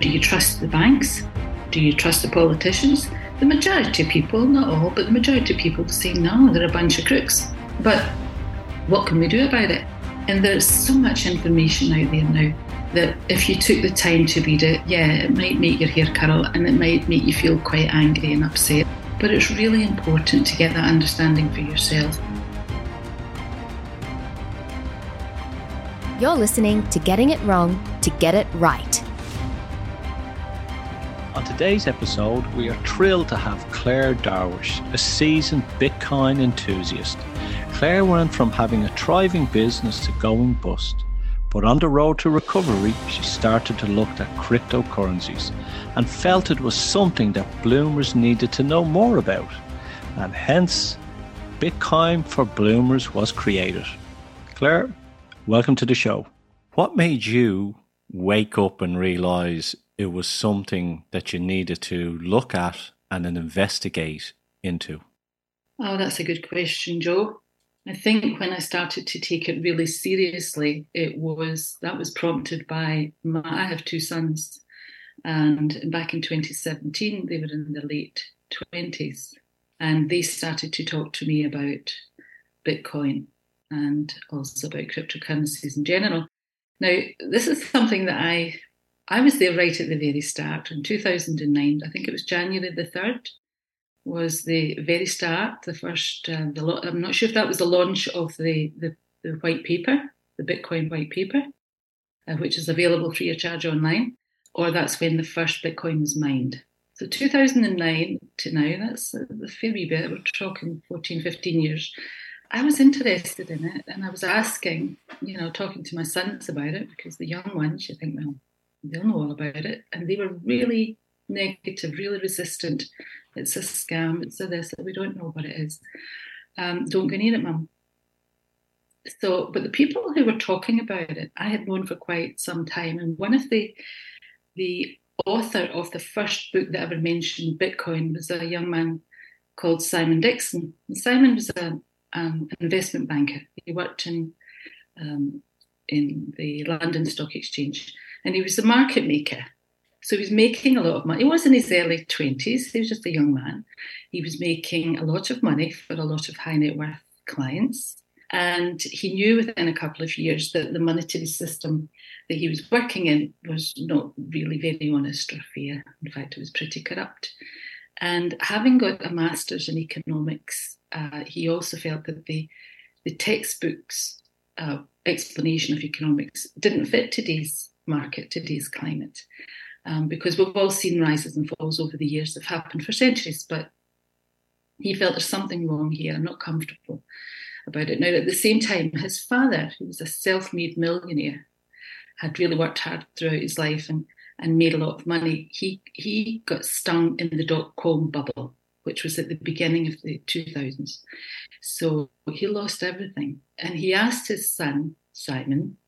Do you trust the banks? Do you trust the politicians? The majority of people, not all, but the majority of people say no, they're a bunch of crooks. But what can we do about it? And there's so much information out there now that if you took the time to read it, yeah, it might make your hair curl and it might make you feel quite angry and upset. But it's really important to get that understanding for yourself. You're listening to Getting It Wrong to Get It Right. On today's episode, we are thrilled to have Clare Darwish, a seasoned Bitcoin enthusiast. Clare went from having a thriving business to going bust. But on the road to recovery, she started to look at cryptocurrencies and felt it was something that bloomers needed to know more about. And hence, Bitcoin for Bloomers was created. Clare, welcome to the show. What made you wake up and realize it was something that you needed to look at and then investigate into? Oh, that's a good question, Joe. I think when I started to take it really seriously, it was that was prompted by my, I have two sons, and back in 2017 they were in their late 20s, and they started to talk to me about Bitcoin and also about cryptocurrencies in general. Now, this is something that I I was there right at the very start in 2009. I think it was January the 3rd was the very start, the first, uh, the lo- I'm not sure if that was the launch of the, the, the white paper, the Bitcoin white paper, uh, which is available free of charge online, or that's when the first Bitcoin was mined. So 2009 to now, that's a, a fair wee bit, we're talking 14, 15 years. I was interested in it and I was asking, you know, talking to my sons about it because the young ones, you think, well, they'll know all about it. And they were really negative, really resistant. It's a scam, it's a this, we don't know what it is. Um, don't go near it, mum. So, but the people who were talking about it, I had known for quite some time. And one of the the author of the first book that ever mentioned Bitcoin was a young man called Simon Dixon. And Simon was a, um, an investment banker. He worked in um, in the London Stock Exchange, and he was a market maker. So he was making a lot of money. He was in his early 20s, he was just a young man. He was making a lot of money for a lot of high net worth clients. And he knew within a couple of years that the monetary system that he was working in was not really very honest or fair. In fact, it was pretty corrupt. And having got a master's in economics, uh, he also felt that the, the textbooks uh, explanation of economics didn't fit today's market, today's climate um, because we've all seen rises and falls over the years that have happened for centuries. But he felt there's something wrong here. I'm not comfortable about it. Now, at the same time, his father, who was a self made millionaire, had really worked hard throughout his life and, and made a lot of money. He, he got stung in the dot com bubble, which was at the beginning of the 2000s. So he lost everything. And he asked his son, Simon,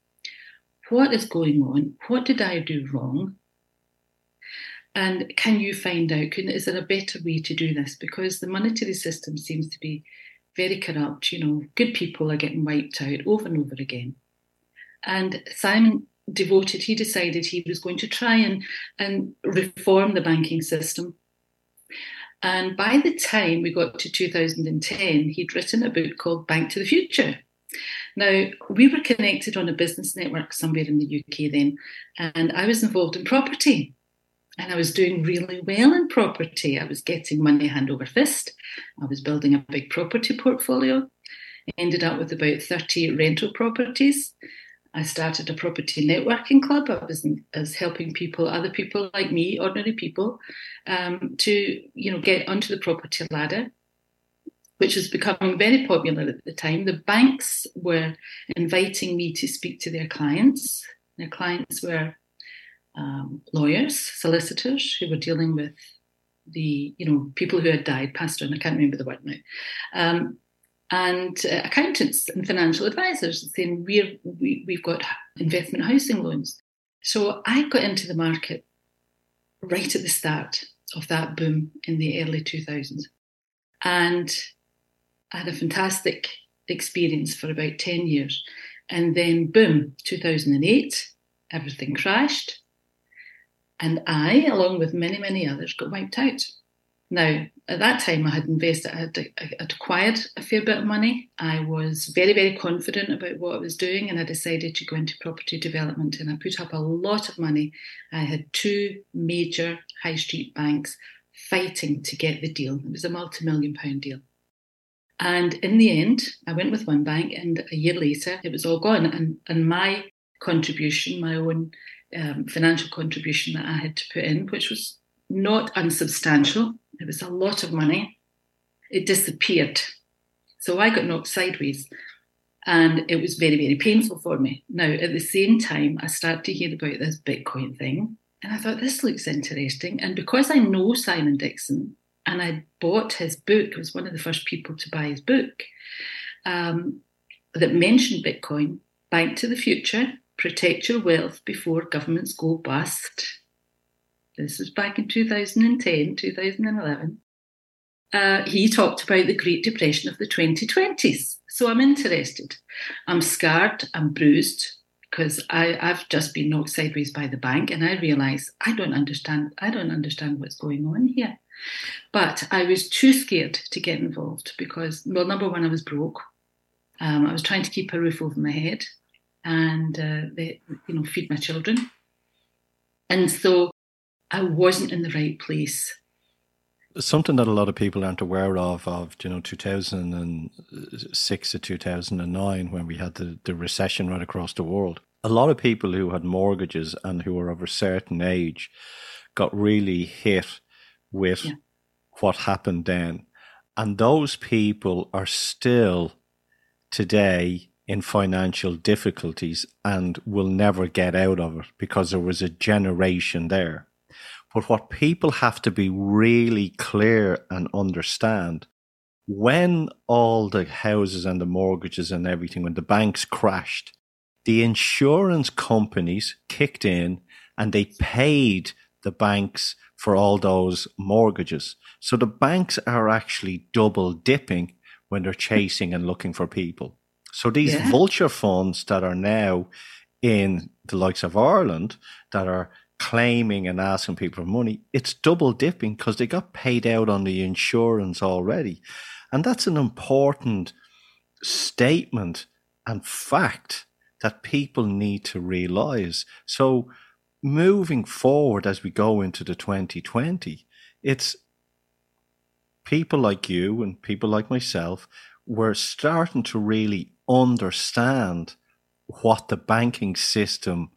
what is going on? What did I do wrong? And can you find out, can, is there a better way to do this? Because the monetary system seems to be very corrupt. You know, good people are getting wiped out over and over again. And Simon devoted, he decided he was going to try and, and reform the banking system. And by the time we got to 2010, he'd written a book called Bank to the Future. Now, we were connected on a business network somewhere in the UK then, and I was involved in property. And I was doing really well in property. I was getting money hand over fist. I was building a big property portfolio. Ended up with about 30 rental properties. I started a property networking club. I was, I was helping people, other people like me, ordinary people, um, to you know get onto the property ladder, which was becoming very popular at the time. The banks were inviting me to speak to their clients. Their clients were um, lawyers, solicitors who were dealing with the, you know, people who had died, passed on, I can't remember the word now, um, and uh, accountants and financial advisors saying we're, we, we've got investment housing loans. So I got into the market right at the start of that boom in the early 2000s. And I had a fantastic experience for about 10 years. And then, boom, 2008, everything crashed. And I, along with many, many others, got wiped out. Now, at that time, I had invested, I had, I had, acquired a fair bit of money. I was very, very confident about what I was doing, and I decided to go into property development. And I put up a lot of money. I had two major high street banks fighting to get the deal. It was a multi million pound deal. And in the end, I went with one bank, and a year later, it was all gone. And, and my contribution, my own um, financial contribution that I had to put in, which was not unsubstantial, it was a lot of money. It disappeared. So I got knocked sideways and it was very, very painful for me. Now, at the same time, I started to hear about this Bitcoin thing and I thought, this looks interesting. And because I know Simon Dixon and I bought his book, I was one of the first people to buy his book um, that mentioned Bitcoin, Bank to the Future, Protect Your Wealth Before Governments Go Bust this was back in 2010, 2011. Uh, he talked about the Great Depression of the 2020s. So I'm interested. I'm scarred, I'm bruised because I've just been knocked sideways by the bank and I realise I don't understand I don't understand what's going on here. But I was too scared to get involved because well number one I was broke. Um, I was trying to keep a roof over my head and uh, they, you know feed my children. And so I wasn't in the right place. Something that a lot of people aren't aware of, of you know, 2006 to 2009, when we had the, the recession right across the world. A lot of people who had mortgages and who were of a certain age got really hit with yeah. what happened then. And those people are still today in financial difficulties and will never get out of it because there was a generation there. But what people have to be really clear and understand when all the houses and the mortgages and everything, when the banks crashed, the insurance companies kicked in and they paid the banks for all those mortgages. So the banks are actually double dipping when they're chasing and looking for people. So these yeah. vulture funds that are now in the likes of Ireland that are claiming and asking people for money, it's double dipping because they got paid out on the insurance already. And that's an important statement and fact that people need to realize. So, moving forward as we go into the 2020, it's people like you and people like myself, we're starting to really understand what the banking system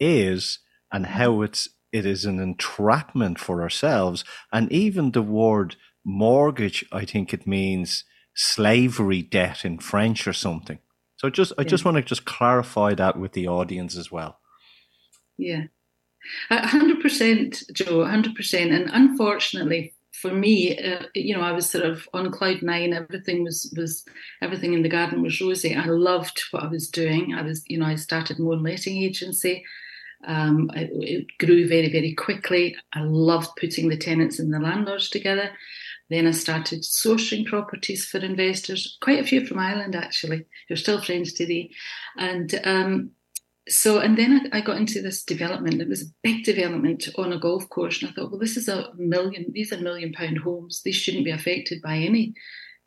is and how it's it is an entrapment for ourselves. And even the word mortgage, I think it means slavery debt in French or something. So just I yeah. just want to just clarify that with the audience as well. Yeah. hundred percent, Joe, hundred percent. And unfortunately for me, uh, you know, I was sort of on cloud nine. Everything was was everything in the garden was rosy. I loved what I was doing. I was, you know, I started my own letting agency. Um, it, it, grew very, very quickly. I loved putting the tenants and the landlords together. Then I started sourcing properties for investors, quite a few from Ireland actually, who are still friends today. And um, so, and then I, I, got into this development. It was a big development on a golf course. And I thought, well, this is a million, these are million pound homes. These shouldn't be affected by any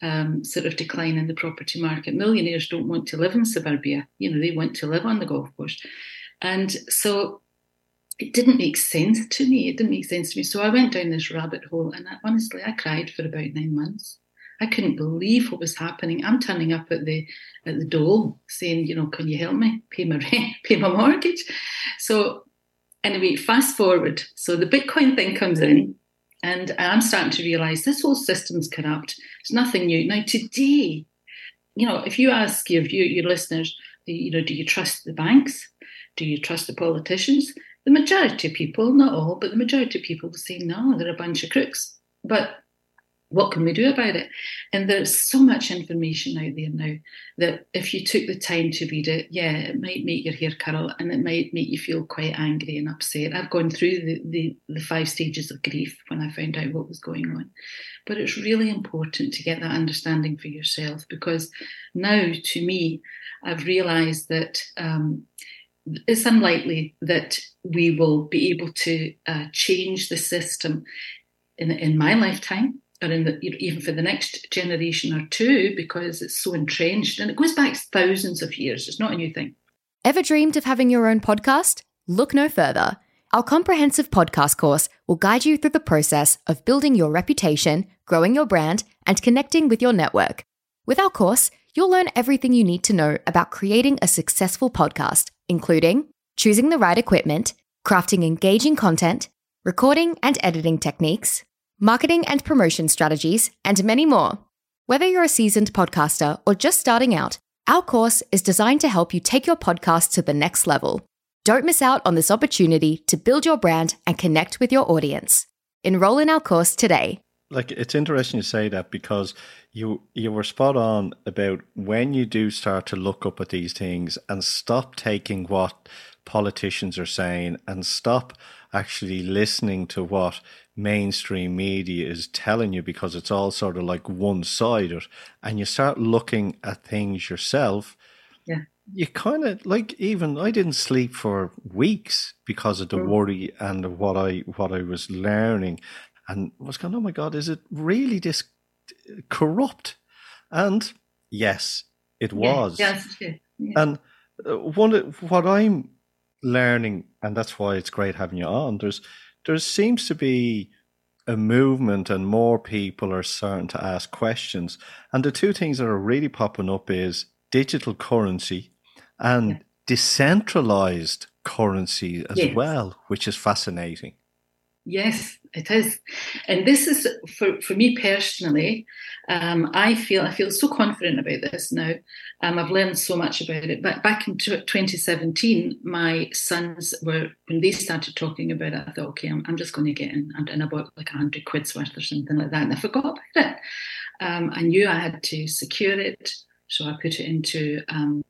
um, sort of decline in the property market. Millionaires don't want to live in suburbia. You know, they want to live on the golf course. And so it didn't make sense to me. It didn't make sense to me. So I went down this rabbit hole and I, honestly, I cried for about nine months. I couldn't believe what was happening. I'm turning up at the at the dole saying, you know, can you help me pay my rent, pay my mortgage? So anyway, fast forward. So the Bitcoin thing comes in, and I'm starting to realize this whole system's corrupt. It's nothing new. Now today, you know, if you ask your your, your listeners, you know, do you trust the banks? Do you trust the politicians? The majority of people, not all, but the majority of people will say, no, they're a bunch of crooks. But what can we do about it? And there's so much information out there now that if you took the time to read it, yeah, it might make your hair curl and it might make you feel quite angry and upset. I've gone through the, the, the five stages of grief when I found out what was going on. But it's really important to get that understanding for yourself because now, to me, I've realised that um, it's unlikely that we will be able to uh, change the system in in my lifetime or in the, even for the next generation or two because it's so entrenched and it goes back thousands of years. It's not a new thing. Ever dreamed of having your own podcast? Look no further. Our comprehensive podcast course will guide you through the process of building your reputation, growing your brand, and connecting with your network. With our course, you'll learn everything you need to know about creating a successful podcast, including choosing the right equipment, crafting engaging content, recording and editing techniques, marketing and promotion strategies, and many more. Whether you're a seasoned podcaster or just starting out, our course is designed to help you take your podcast to the next level. Don't miss out on this opportunity to build your brand and connect with your audience. Enroll in our course today. Like it's interesting you say that because you you were spot on about when you do start to look up at these things and stop taking what politicians are saying and stop actually listening to what mainstream media is telling you because it's all sort of like one sided and you start looking at things yourself. Yeah. You kind of like even I didn't sleep for weeks because of the mm. worry and what I what I was learning and was going, oh my God, is it really this corrupt? And yes, it was. Yes, yeah. And uh, one what I'm learning, and that's why it's great having you on. There's there seems to be a movement, and more people are starting to ask questions. And the two things that are really popping up is digital currency and yeah. decentralized currency as yes. well, which is fascinating. Yes, it is, and this is for for me personally. Um, I feel I feel so confident about this now. Um, I've learned so much about it. But back in 2017, my sons were when they started talking about it. I thought, okay, I'm, I'm just going to get in, and I bought like a hundred quid's worth or something like that, and I forgot about it. Um, I knew I had to secure it, so I put it into um,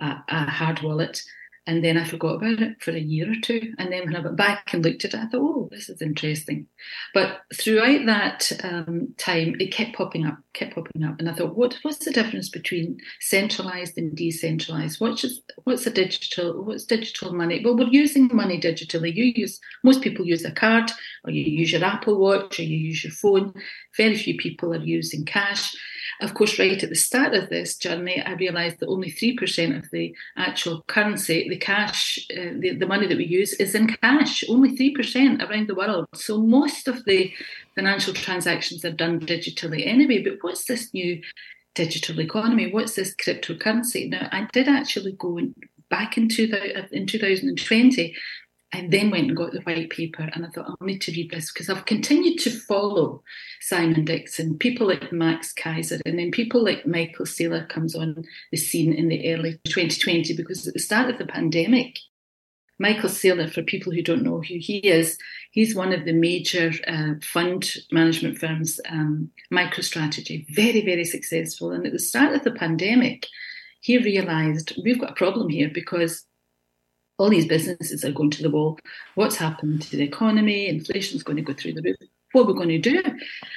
a, a hard wallet and then I forgot about it for a year or two. And then when I went back and looked at it, I thought, oh, this is interesting. But throughout that um, time, it kept popping up, kept popping up. And I thought, what, what's the difference between centralized and decentralized? What's, just, what's the digital, what's digital money? Well, we're using money digitally. You use, most people use a card or you use your Apple Watch or you use your phone. Very few people are using cash. Of course, right at the start of this journey, I realised that only 3% of the actual currency, the cash, uh, the, the money that we use is in cash, only 3% around the world. So most of the financial transactions are done digitally anyway. But what's this new digital economy? What's this cryptocurrency? Now, I did actually go back in, two, in 2020 I then went and got the white paper and I thought, I'll need to read this because I've continued to follow Simon Dixon, people like Max Keiser, and then people like Michael Saylor comes on the scene in the early 2020 because at the start of the pandemic, Michael Saylor, for people who don't know who he is, he's one of the major uh, fund management firms, um, MicroStrategy, very, very successful. And at the start of the pandemic, he realized we've got a problem here because all these businesses are going to the wall. What's happened to the economy? Inflation's going to go through the roof. What are we going to do?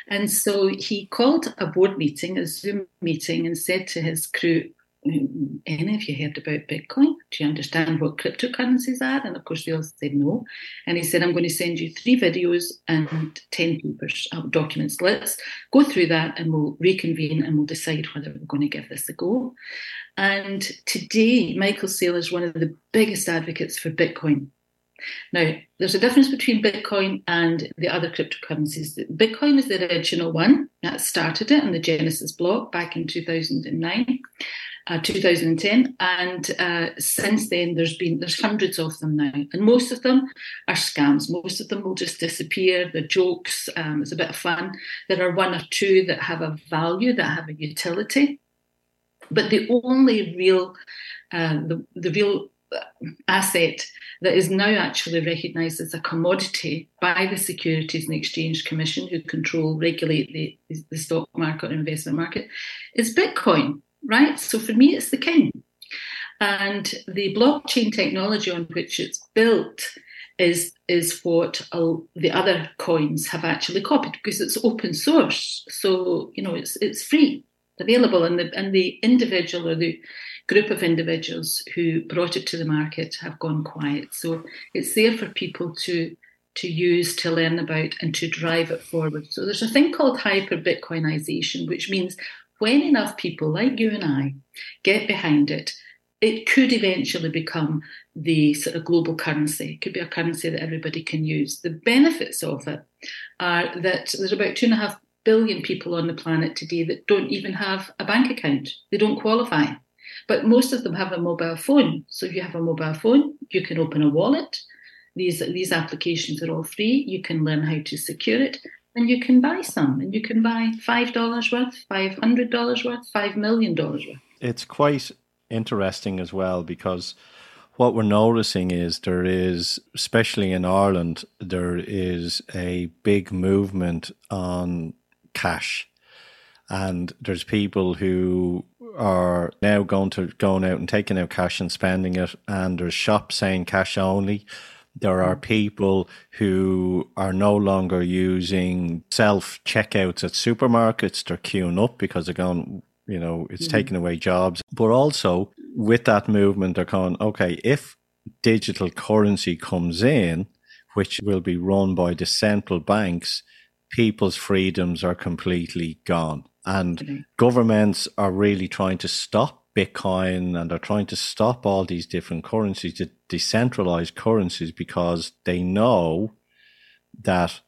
And so he called a board meeting, a Zoom meeting, and said to his crew, any of you heard about Bitcoin? Do you understand what cryptocurrencies are? And of course, they all said no. And he said, I'm going to send you three videos and 10 papers, uh, documents. Let's go through that and we'll reconvene and we'll decide whether we're going to give this a go. And today, Michael Saylor is one of the biggest advocates for Bitcoin. Now, there's a difference between Bitcoin and the other cryptocurrencies. Bitcoin is the original one that started it on the Genesis block back in 2009 uh, 2010, and uh, since then there's been there's hundreds of them now, and most of them are scams. Most of them will just disappear. The jokes, um, it's a bit of fun. There are one or two that have a value, that have a utility, but the only real, uh, the the real uh, asset that is now actually recognised as a commodity by the Securities and Exchange Commission, who control regulate the, the stock market and investment market, is Bitcoin right? So for me, it's the king. And the blockchain technology on which it's built is is what the other coins have actually copied because it's open source. So you know it's it's free, available, and the and the individual or the group of individuals who brought it to the market have gone quiet. So it's there for people to to use, to learn about, and to drive it forward. So there's a thing called hyper Bitcoinization, which means when enough people like you and I get behind it, it could eventually become the sort of global currency. It could be a currency that everybody can use. The benefits of it are that there's about two and a half billion people on the planet today that don't even have a bank account. They don't qualify. But most of them have a mobile phone. So if you have a mobile phone, you can open a wallet. These, these applications are all free. You can learn how to secure it and you can buy some and you can buy $5 worth, $500 worth, $5 million worth. It's quite interesting as well because what we're noticing is there is, especially in Ireland, there is a big movement on cash. And there's people who are now going to going out and taking out cash and spending it, and there's shops saying cash only. There are people who are no longer using self checkouts at supermarkets. They're queuing up because they're going, you know, it's mm-hmm. taking away jobs. But also with that movement, they're going, okay, if digital currency comes in, which will be run by the central banks, people's freedoms are completely gone. And mm-hmm. governments are really trying to stop Bitcoin and they're trying to stop all these different currencies, the decentralized currencies, because they know that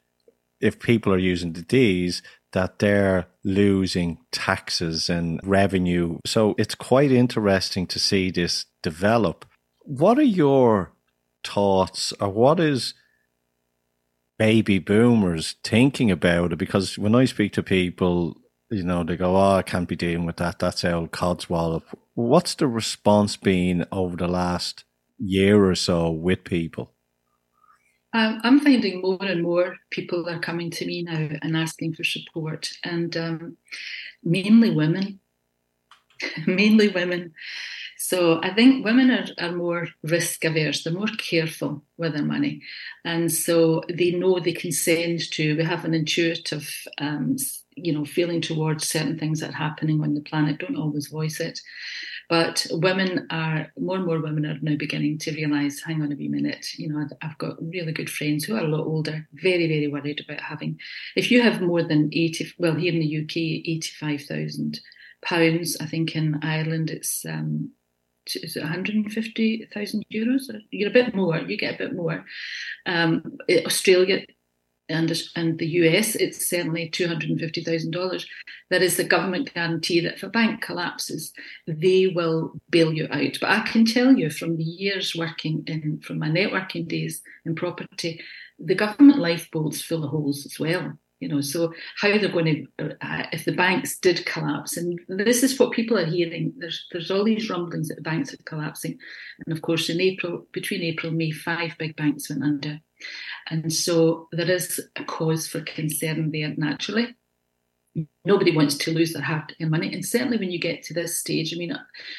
if people are using the D's, that they're losing taxes and revenue. So it's quite interesting to see this develop. What are your thoughts, or what is baby boomers thinking about it? Because when I speak to people, you know, they go, "Oh, I can't be dealing with that. That's old codswallop." What's the response been over the last year or so with people? Um, I'm finding more and more people are coming to me now and asking for support, and um, mainly women. mainly women. So I think women are, are more risk averse, they're more careful with their money. And so they know they can send to, we have an intuitive, um, you know, feeling towards certain things that are happening on the planet, don't always voice it. But women are, more and more women are now beginning to realise, hang on a wee minute, you know, I've got really good friends who are a lot older, very, very worried about having, if you have more than 80, well, here in the UK, 85,000 pounds, I think in Ireland it's um, is it 150,000 euros? You're a bit more, you get a bit more. Um, Australia and, and the US, it's certainly $250,000. That is the government guarantee that if a bank collapses, they will bail you out. But I can tell you from the years working in, from my networking days in property, the government lifeboat's full of holes as well you know so how they're going to uh, if the banks did collapse and this is what people are hearing there's there's all these rumblings that the banks are collapsing and of course in april between april and may five big banks went under. And so there is a cause for concern there naturally. Nobody wants to lose their hard-earned money and certainly when you get to this stage i mean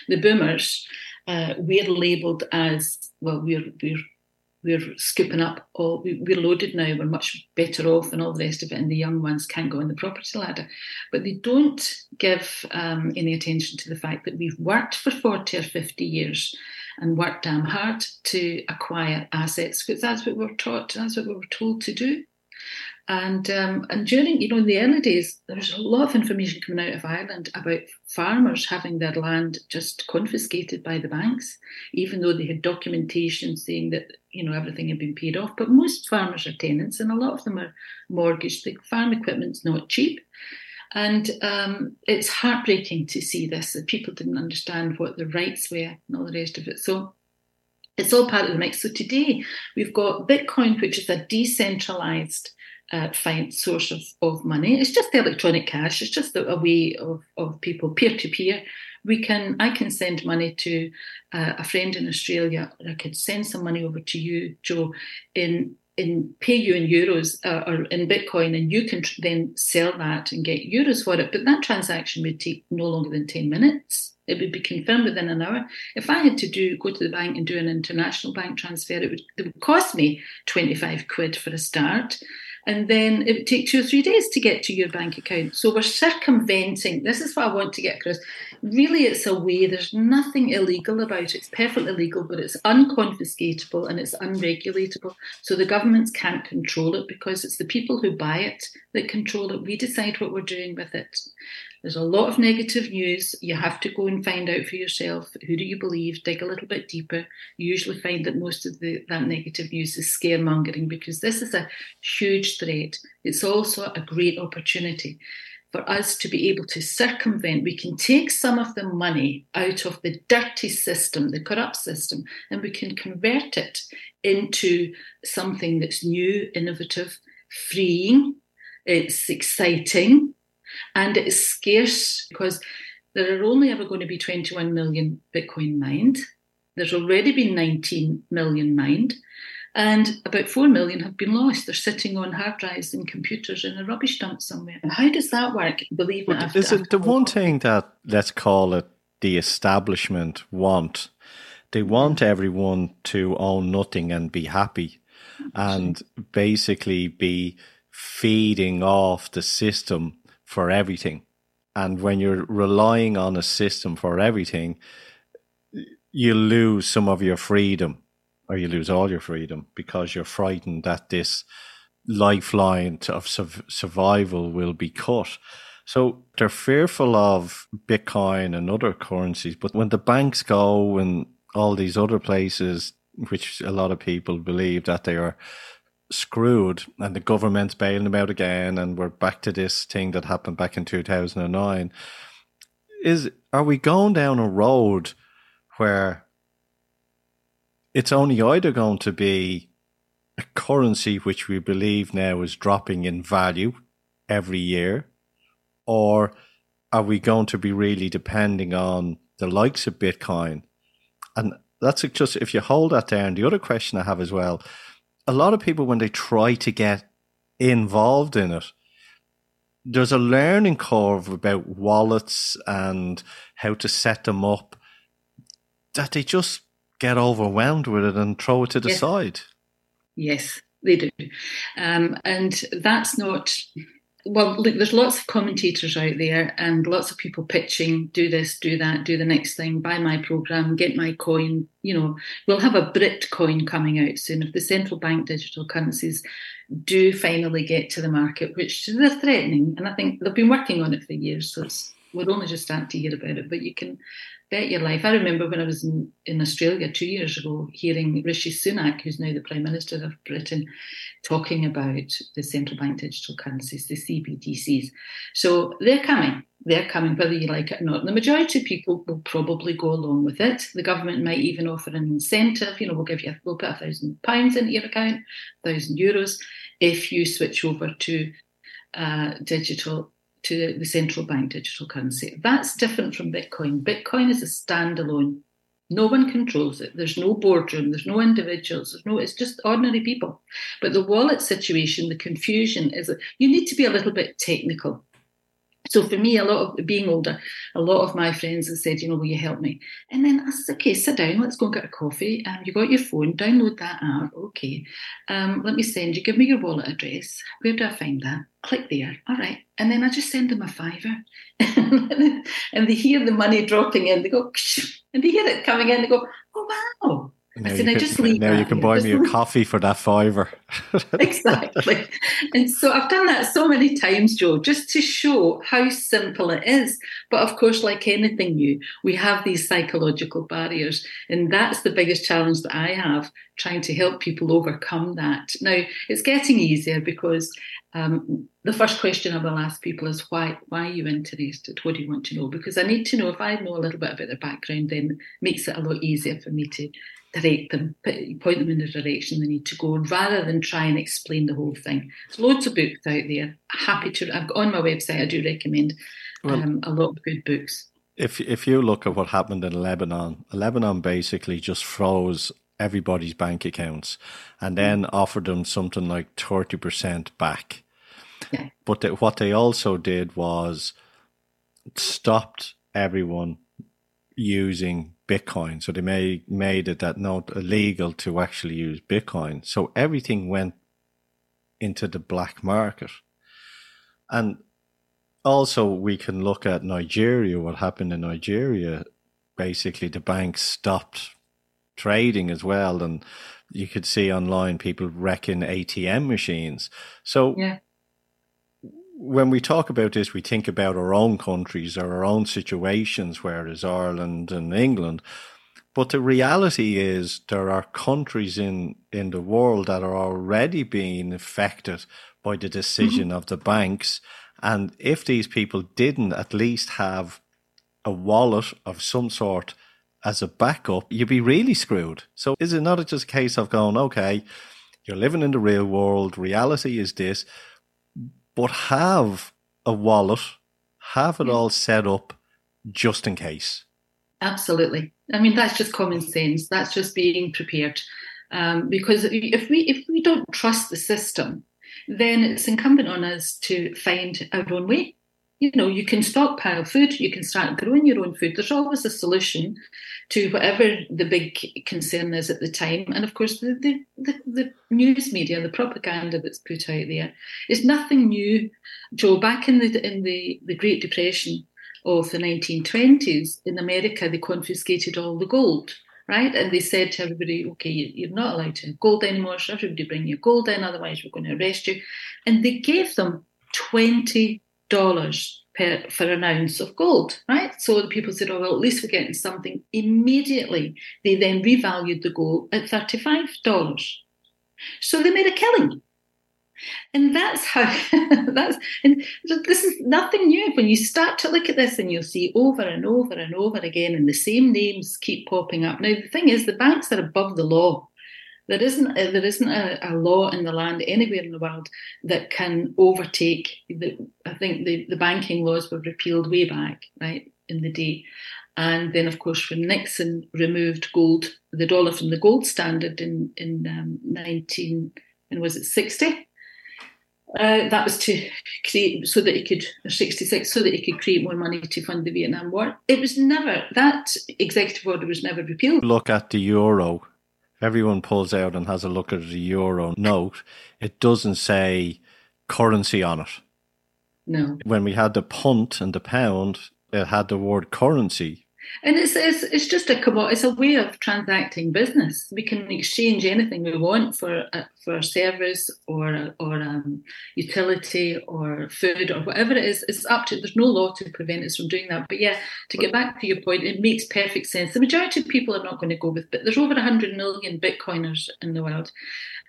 the boomers uh, we're labelled as well we're we're we're scooping up all we're loaded now we're much better off and all the rest of it and the young ones can't go on the property ladder. But they don't give um, any attention to the fact that we've worked for 40 or 50 years and worked damn hard to acquire assets because that's what we're taught that's what we were told to do and um, and during, you know, in the early days, there was a lot of information coming out of Ireland about farmers having their land just confiscated by the banks, even though they had documentation saying that you know everything had been paid off. But most farmers are tenants, and a lot of them are mortgaged. The farm equipment's not cheap, and um, it's heartbreaking to see this that people didn't understand what their rights were and all the rest of it. So it's all part of the mix. So today we've got Bitcoin, which is a decentralized uh, find source of, of money. It's just electronic cash. It's just a, a way of, of people peer to peer. We can I can send money to uh, a friend in Australia. I could send some money over to you, Joe, in in pay you in euros uh, or in Bitcoin, and you can tr- then sell that and get euros for it. But that transaction would take no longer than ten minutes. It would be confirmed within an hour. If I had to do go to the bank and do an international bank transfer, it would, it would cost me twenty five quid for a start and then it would take two or three days to get to your bank account. So we're circumventing. This is what I want to get across. Really it's a way, there's nothing illegal about it. It's perfectly legal, but it's unconfiscatable and it's unregulatable. So the governments can't control it because it's the people who buy it that control it. We decide what we're doing with it. There's a lot of negative news. You have to go and find out for yourself who do you believe, dig a little bit deeper. You usually find that most of the, that negative news is scaremongering because this is a huge threat. It's also a great opportunity for us to be able to circumvent. We can take some of the money out of the dirty system, the corrupt system, and we can convert it into something that's new, innovative, freeing. It's exciting and it's scarce because there are only ever going to be 21 million Bitcoin mined. There's already been 19 million mined, and about 4 million have been lost. They're sitting on hard drives and computers in a rubbish dump somewhere. And how does that work? Believe me, after, is it the one thing that, let's call it, the establishment want? They want everyone to own nothing and be happy and basically be feeding off the system for everything. And when you're relying on a system for everything, you lose some of your freedom or you lose all your freedom because you're frightened that this lifeline of survival will be cut. So they're fearful of Bitcoin and other currencies. But when the banks go and all these other places, which a lot of people believe that they are screwed and the government's bailing them out again and we're back to this thing that happened back in 2009 is are we going down a road where it's only either going to be a currency which we believe now is dropping in value every year or are we going to be really depending on the likes of bitcoin? And that's just if you hold that down the other question i have as well a lot of people when they try to get involved in it, there's a learning curve about wallets and how to set them up that they just get overwhelmed with it and throw it to the yes. side. Yes, they do. Um, and that's not well, look, there's lots of commentators out there and lots of people pitching, do this, do that, do the next thing, buy my program, get my coin. You know, we'll have a Britcoin coming out soon. If the central bank digital currencies do finally get to the market, which they're threatening, and I think they've been working on it for years, so we're only just starting to hear about it, but you can bet your life. I remember when I was in, in Australia two years ago, hearing Rishi Sunak, who's now the Prime Minister of Britain, talking about the central bank digital currencies, the CBDCs. So they're coming. They're coming, whether you like it or not. The majority of people will probably go along with it. The government might even offer an incentive. You know, we'll give you, we'll put a thousand pounds into your account, thousand euros, if you switch over to uh, digital to the central bank digital currency. That's different from Bitcoin. Bitcoin is a standalone. No one controls it. There's no boardroom. There's no individuals. There's no. It's just ordinary people. But the wallet situation, the confusion is that you need to be a little bit technical. So for me, a lot of being older, a lot of my friends have said, you know, will you help me? And then I said, okay, sit down, let's go and get a coffee. Um, you got your phone, download that app. Okay. Um, let me send you, give me your wallet address. Where do I find that? Click there. All right. And then I just send them a fiver. and they hear the money dropping in. They go, and they hear it coming in. They go, oh, wow. Now, said, you, can, now you can buy me a coffee for that fiver. exactly. And so I've done that so many times, Joe, just to show how simple it is. But of course, like anything new, we have these psychological barriers. And that's the biggest challenge that I have, trying to help people overcome that. Now, it's getting easier because um, the first question I will ask people is why why are you interested? What do you want to know? Because I need to know if I know a little bit about their background, then it makes it a lot easier for me to direct them, point them in the direction they need to go, rather than try and explain the whole thing. There's loads of books out there. Happy to. I've got on my website. I do recommend well, um, a lot of good books. If if you look at what happened in Lebanon, Lebanon basically just froze everybody's bank accounts and then mm. offered them something like thirty percent back. Yeah. But they, what they also did was stopped everyone using Bitcoin. So they made made it that not illegal to actually use Bitcoin. So everything went into the black market. And also we can look at Nigeria. What happened in Nigeria? Basically, the banks stopped trading as well, and you could see online people wrecking ATM machines. So Yeah. When we talk about this, we think about our own countries or our own situations, whereas Ireland and England. But the reality is, there are countries in, in the world that are already being affected by the decision mm-hmm. of the banks. And if these people didn't at least have a wallet of some sort as a backup, you'd be really screwed. So is it not just a case of going, okay, you're living in the real world, reality is this, but have a wallet, have it all set up just in case. Absolutely. I mean, that's just common sense. That's just being prepared. Um, because if we if we don't trust the system, then it's incumbent on us to find our own way. You know, you can stockpile food, you can start growing your own food. There's always a solution to whatever the big concern is at the time. And of course, the the, the, the news media, the propaganda that's put out there, is nothing new. Joe, back in the in the, the Great Depression, of the 1920s in America, they confiscated all the gold, right? And they said to everybody, okay, you're not allowed to have gold anymore, so everybody bring your gold in, otherwise we're going to arrest you. And they gave them $20 per, for an ounce of gold, right? So the people said, oh, well, at least we're getting something. Immediately, they then revalued the gold at $35. So they made a killing. And that's how that's and this is nothing new. When you start to look at this and you'll see over and over and over again, and the same names keep popping up. Now the thing is, the banks are above the law. There isn't a, there isn't a, a law in the land anywhere in the world that can overtake. The, I think the, the banking laws were repealed way back, right in the day, and then of course when Nixon removed gold, the dollar from the gold standard in in um, nineteen and was it sixty? Uh, that was to create so that he could 66 so that he could create more money to fund the Vietnam War. It was never that executive order was never repealed. Look at the euro. Everyone pulls out and has a look at the euro note. It doesn't say currency on it. No, When we had the punt and the pound, it had the word currency. And it's it's, it's just a It's a way of transacting business. We can exchange anything we want for uh, for service or or um, utility or food or whatever it is. It's up to. There's no law to prevent us from doing that. But yeah, to get back to your point, it makes perfect sense. The majority of people are not going to go with, but there's over 100 million Bitcoiners in the world,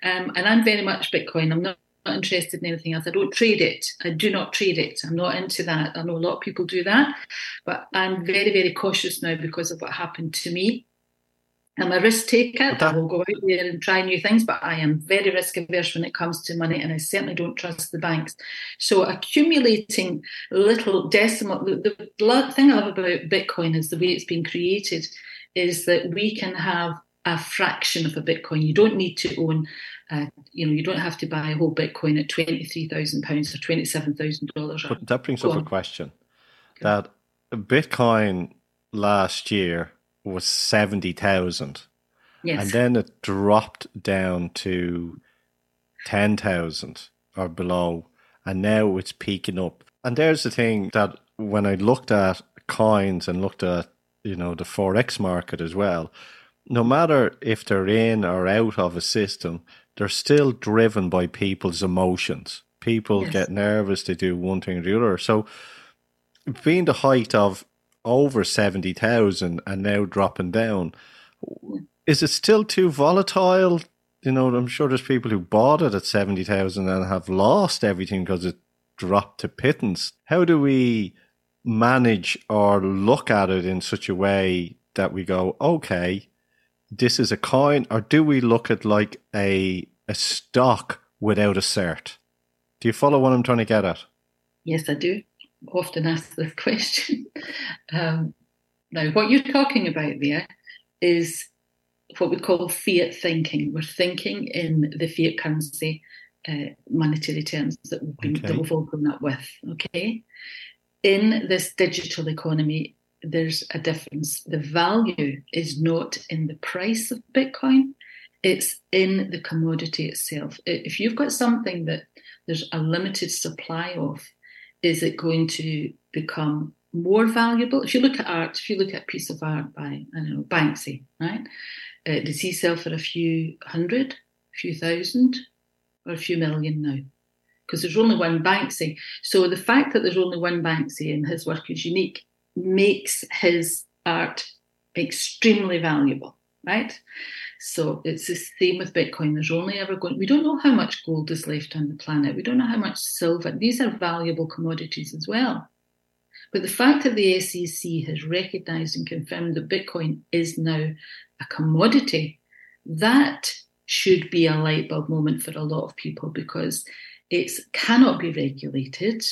um, and I'm very much Bitcoin. I'm not not interested in anything else. I don't trade it. I do not trade it. I'm not into that. I know a lot of people do that, but I'm very, very cautious now because of what happened to me. I'm a risk taker. That- I will go out there and try new things, but I am very risk averse when it comes to money, and I certainly don't trust the banks. So accumulating little decimal. The, the thing I love about Bitcoin is the way it's been created, is that we can have a fraction of a Bitcoin. You don't need to own. Uh, you know, you don't have to buy a whole Bitcoin at twenty three thousand pounds or twenty seven thousand dollars. But that brings Go up a on. question that Bitcoin last year was 70,000 Yes. and then it dropped down to 10,000 or below and now it's peaking up. And there's the thing that when I looked at coins and looked at, you know, the forex market as well, no matter if they're in or out of a system, they're still driven by people's emotions. People Yes. get nervous, they do one thing or the other. So being the height of over 70,000 and now dropping down, is it still too volatile? You know, I'm sure there's people who bought it at 70,000 and have lost everything because it dropped to pittance. How do we manage or look at it in such a way that we go, okay, this is a coin, or do we look at like a a stock without a cert? Do you follow what I'm trying to get at? Yes, I do. Often ask this question. Um, now, what you're talking about there is what we call fiat thinking. We're thinking in the fiat currency uh, monetary terms that we've, been, Okay. that we've all grown up with. Okay. In this digital economy, there's a difference. The value is not in the price of Bitcoin, it's in the commodity itself. If you've got something that there's a limited supply of, is it going to become more valuable? If you look at art, if you look at a piece of art by, I don't know, Banksy, right? Uh, does he sell for a few hundred, a few thousand, or a few million now? Because there's only one Banksy. So the fact that there's only one Banksy and his work is unique makes his art extremely valuable, right? So it's the same with Bitcoin. There's only ever going, we don't know how much gold is left on the planet. We don't know how much silver. These are valuable commodities as well. But the fact that the SEC has recognized and confirmed that Bitcoin is now a commodity, that should be a light bulb moment for a lot of people because it cannot be regulated.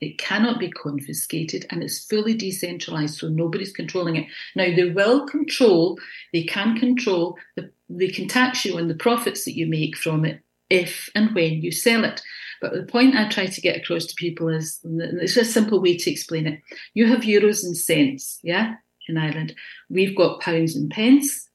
It cannot be confiscated and it's fully decentralized, so nobody's controlling it. Now, they will control, they can control, the, they can tax you on the profits that you make from it if and when you sell it. But the point I try to get across to people is it's a simple way to explain it. You have euros and cents, yeah, in Ireland. We've got pounds and pence.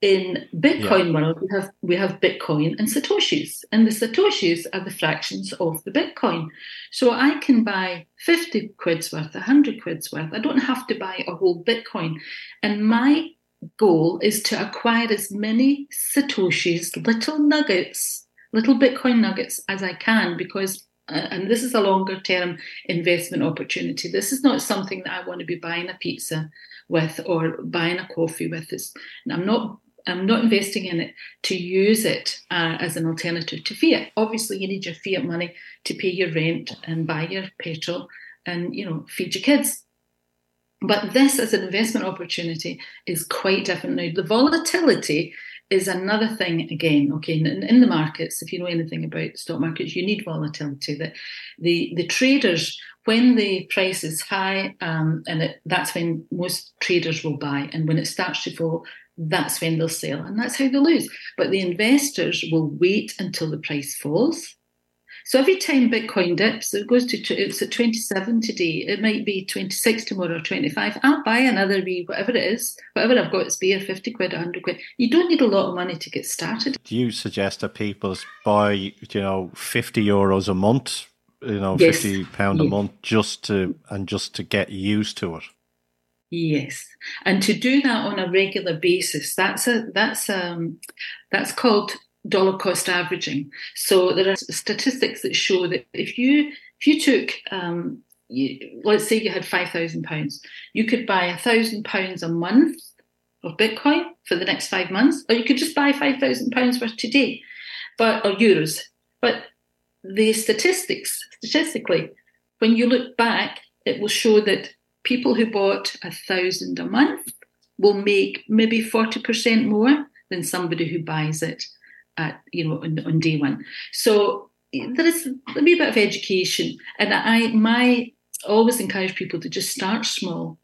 In Bitcoin yeah. world, we have we have Bitcoin and satoshis, and the satoshis are the fractions of the Bitcoin. So I can buy fifty quid's worth, hundred quid's worth. I don't have to buy a whole Bitcoin, and my goal is to acquire as many satoshis, little nuggets little Bitcoin nuggets as I can because uh, and this is a longer term investment opportunity. This is not something that I want to be buying a pizza with or buying a coffee with. It's, I'm not I'm not investing in it to use it uh, as an alternative to fiat. Obviously, you need your fiat money to pay your rent and buy your petrol and you know feed your kids. But this as an investment opportunity is quite different now. The volatility is another thing again okay in, in, the markets if you know anything about stock markets you need volatility that the the traders when the price is high um, and it, that's when most traders will buy and when it starts to fall that's when they'll sell and that's how they lose but the investors will wait until the price falls so every time Bitcoin dips, it goes to it's at 27 today. It might be 26 tomorrow or 25. I'll buy another wee whatever it is, whatever I've got. It's be a 50 quid, 100 quid. You don't need a lot of money to get started. Do you suggest that people buy, you know, 50 euros a month, you know, yes. 50 pound a month just to and just to get used to it? Yes, and to do that on a regular basis, that's a that's um that's called dollar cost averaging. So there are statistics that show that if you if you took um, you, let's say you had five thousand pounds, you could buy a thousand pounds a month of Bitcoin for the next five months, or you could just buy five thousand pounds worth today, but or euros. But the statistics, statistically, when you look back, it will show that people who bought a thousand a month will make maybe forty percent more than somebody who buys it at you know on, on day one. So eh, there is a wee bit of education, and I my always encourage people to just start small.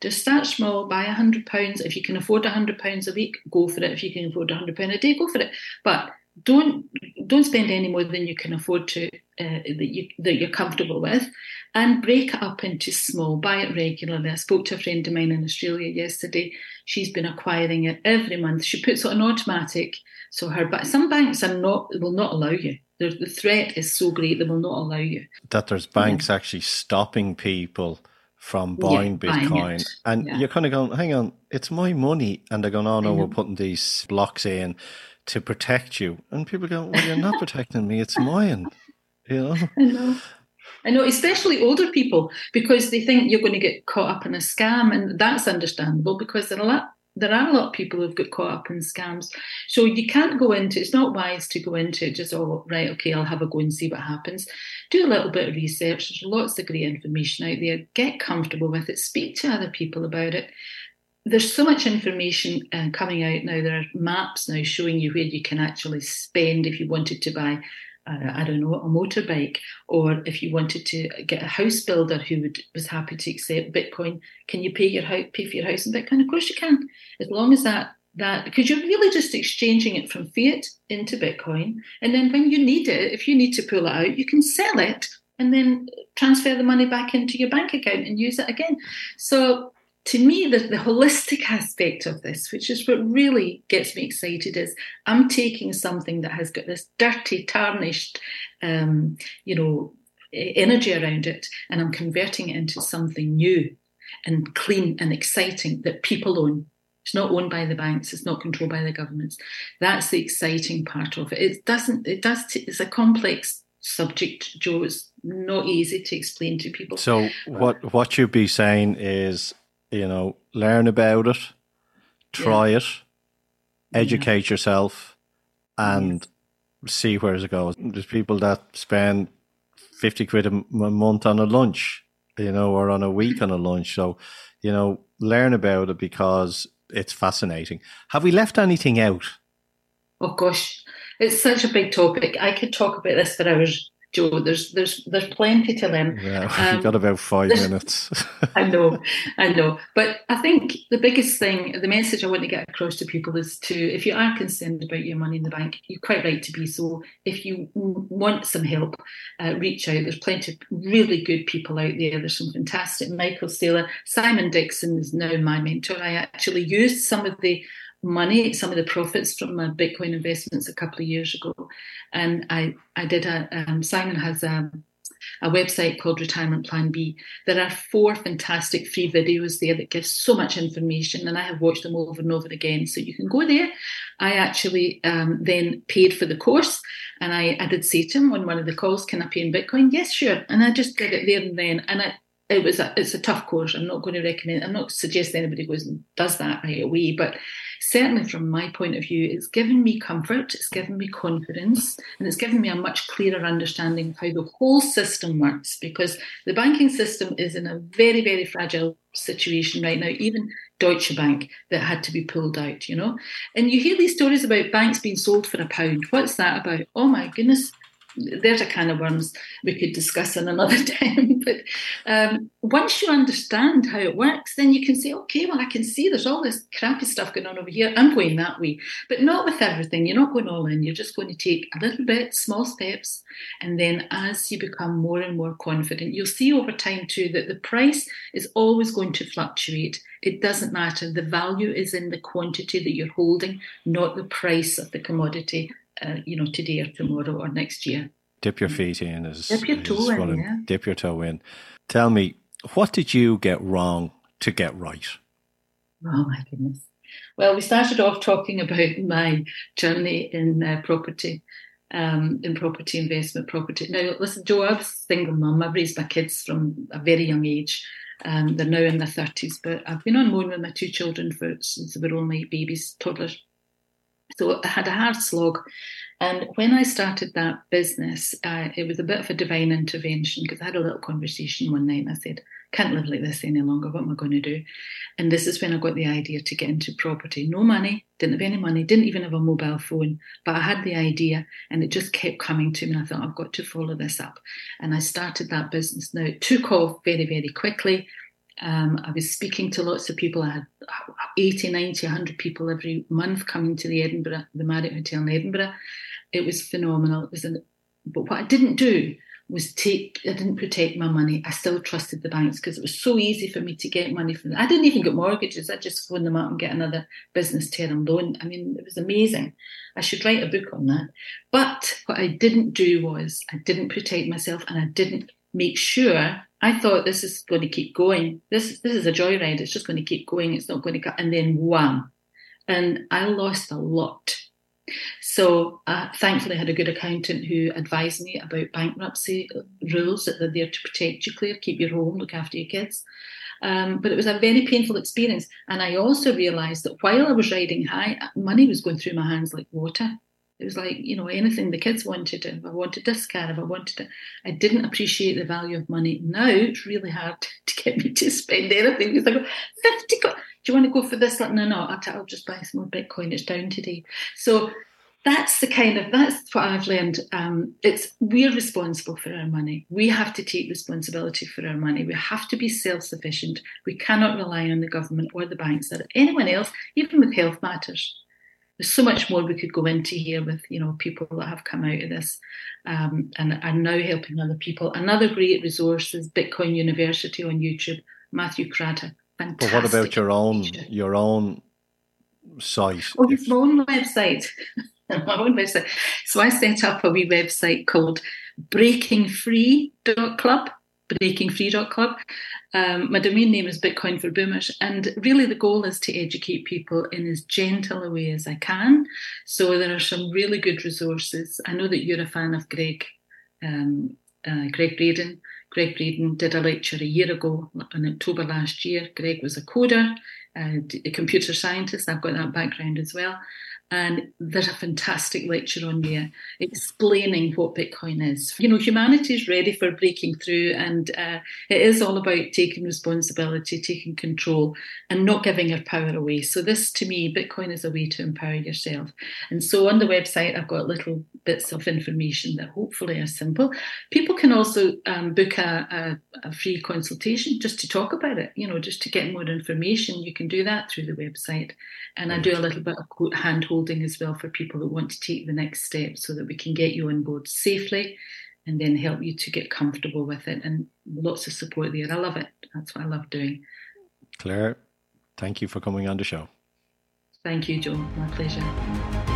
Just start small, buy a hundred pounds. If you can afford a hundred pounds a week, go for it. If you can afford a hundred pound a day, go for it. But don't don't spend any more than you can afford to uh, that you that you're comfortable with, and break it up into small. Buy it regularly. I spoke to a friend of mine in Australia yesterday. She's been acquiring it every month. She puts it on automatic so her, but some banks are not will not allow you. The, the threat is so great they will not allow you. That there's banks yeah. actually stopping people from buying yeah, Bitcoin, buying and yeah. you're kind of going, hang on, it's my money, and they're going, oh no, we're putting these blocks in to protect you, and people go, well, you're not protecting me, it's mine, you know. I know. I know, especially older people, because they think you're going to get caught up in a scam, and that's understandable because there are a lot there are a lot of people who've got caught up in scams. So you can't go into it's not wise to go into it just, oh, right, okay, I'll have a go and see what happens. Do a little bit of research. There's lots of great information out there. Get comfortable with it. Speak to other people about it. There's so much information uh, coming out now. There are maps now showing you where you can actually spend if you wanted to buy uh, I don't know, a motorbike, or if you wanted to get a house builder who would, was happy to accept Bitcoin, can you pay your house, pay for your house in Bitcoin? Of course you can, as long as that that because you're really just exchanging it from fiat into Bitcoin, and then when you need it, if you need to pull it out, you can sell it and then transfer the money back into your bank account and use it again. So to me, the, the holistic aspect of this, which is what really gets me excited, is I'm taking something that has got this dirty, tarnished, um, you know, energy around it and I'm converting it into something new and clean and exciting that people own. It's not owned by the banks. It's not controlled by the governments. That's the exciting part of it. It doesn't. It does. T- it's a complex subject, Joe. It's not easy to explain to people. So what what you'd be saying is, you know, learn about it, try yeah. it, educate yeah. yourself, and see where it goes. There's people that spend fifty quid a month on a lunch, you know, or on a week on a lunch. So, you know, learn about it because it's fascinating. Have we left anything out? Oh gosh, it's such a big topic. I could talk about this for hours. Joe. There's there's there's plenty to learn. Yeah, um, you've got about five minutes. I know, I know. But I think the biggest thing, the message I want to get across to people is to, if you are concerned about your money in the bank, you're quite right to be so. If you want some help, uh, reach out. There's plenty of really good people out there. There's some fantastic Michael Saylor, Simon Dixon is now my mentor. I actually used some of the money, some of the profits from my Bitcoin investments a couple of years ago. And I, I did a, um, Simon has a, a website called Retirement Plan B. There are four fantastic free videos there that give so much information, and I have watched them over and over again. So you can go there. I actually um, then paid for the course, and I, I did say to him on one of the calls, "Can I pay in Bitcoin?" Yes, sure. And I just did it there and then, and I, it was a, it's a tough course. I'm not going to recommend. I'm not suggesting anybody goes and does that right away, but certainly from my point of view, it's given me comfort, it's given me confidence, and it's given me a much clearer understanding of how the whole system works. Because the banking system is in a very, very fragile situation right now. Even Deutsche Bank that had to be pulled out, you know. And you hear these stories about banks being sold for a pound. What's that about? Oh my goodness there's a kind of worms we could discuss in another time. but um, once you understand how it works, then you can say, okay, well, I can see there's all this crappy stuff going on over here. I'm going that way, but not with everything. You're not going all in. You're just going to take a little bit, small steps, and then as you become more and more confident, you'll see over time too that the price is always going to fluctuate. It doesn't matter. The value is in the quantity that you're holding, not the price of the commodity uh, you know, today or tomorrow or next year. Dip your feet in is dip your toe in. Yeah. Dip your toe in. Tell me, what did you get wrong to get right? Oh my goodness. Well, we started off talking about my journey in uh, property, um, in property investment, property. Now, listen, Joe, I was a single mum. I've raised my kids from a very young age. Um, they're now in their 30s, but I've been on own with my two children for since they were only babies, toddlers. So I had a hard slog. And when I started that business, uh, it was a bit of a divine intervention because I had a little conversation one night and I said, can't live like this any longer. What am I going to do? And this is when I got the idea to get into property. No money, didn't have any money, didn't even have a mobile phone, but I had the idea and it just kept coming to me. And I thought, I've got to follow this up. And I started that business. Now, it took off very, very quickly. Um, I was speaking to lots of people. I had 80, 90, 100 people every month coming to the Edinburgh, the Marriott Hotel in Edinburgh. It was phenomenal. It was an, but what I didn't do was take, I didn't protect my money. I still trusted the banks because it was so easy for me to get money from them. I didn't even get mortgages. I just phone them up and get another business term loan. I mean, it was amazing. I should write a book on that. But what I didn't do was I didn't protect myself and I didn't make sure I thought this is going to keep going. This this is a joyride. It's just going to keep going. It's not going to cut. And then wham, and I lost a lot. So uh, thankfully, I had a good accountant who advised me about bankruptcy rules that they're there to protect you, clear, keep your home, look after your kids. Um, but it was a very painful experience. And I also realised that while I was riding high, money was going through my hands like water. It was like, you know, anything the kids wanted. If I wanted this car, if I wanted it, I didn't appreciate the value of money. Now it's really hard to get me to spend anything. because I go, 50, do you want to go for this? Like, no, no, I'll, I'll just buy some more Bitcoin. It's down today. So that's the kind of, that's what I've learned. Um, it's, we're responsible for our money. We have to take responsibility for our money. We have to be self-sufficient. We cannot rely on the government or the banks or anyone else, even with health matters there's so much more we could go into here with you know people that have come out of this um, and are now helping other people. Another great resource is Bitcoin University on YouTube. Matthew Kratter, fantastic. But what about your own your own site? Oh, my own website. my own website. So I set up a wee website called breakingfree.club breakingfree.club. Um, my domain name is Bitcoin for Boomers, and really the goal is to educate people in as gentle a way as I can. So there are some really good resources. I know that you're a fan of Gregg, um, uh, Gregg Braden. Gregg Braden did a lecture a year ago in October last year. Gregg was a coder, uh, a computer scientist. I've got that background as well. And there's a fantastic lecture on there explaining what Bitcoin is. You know, humanity is ready for breaking through, and uh, it is all about taking responsibility, taking control, and not giving our power away. So, this to me, Bitcoin is a way to empower yourself. And so, on the website, I've got little bits of information that hopefully are simple. People can also um, book a, a, a free consultation just to talk about it, you know, just to get more information. You can do that through the website. And I do a little bit of hand holding as well for people that want to take the next step so that we can get you on board safely and then help you to get comfortable with it. And lots of support there. I love it. That's what I love doing. Clare, thank you for coming on the show. Thank you, Joe. My pleasure.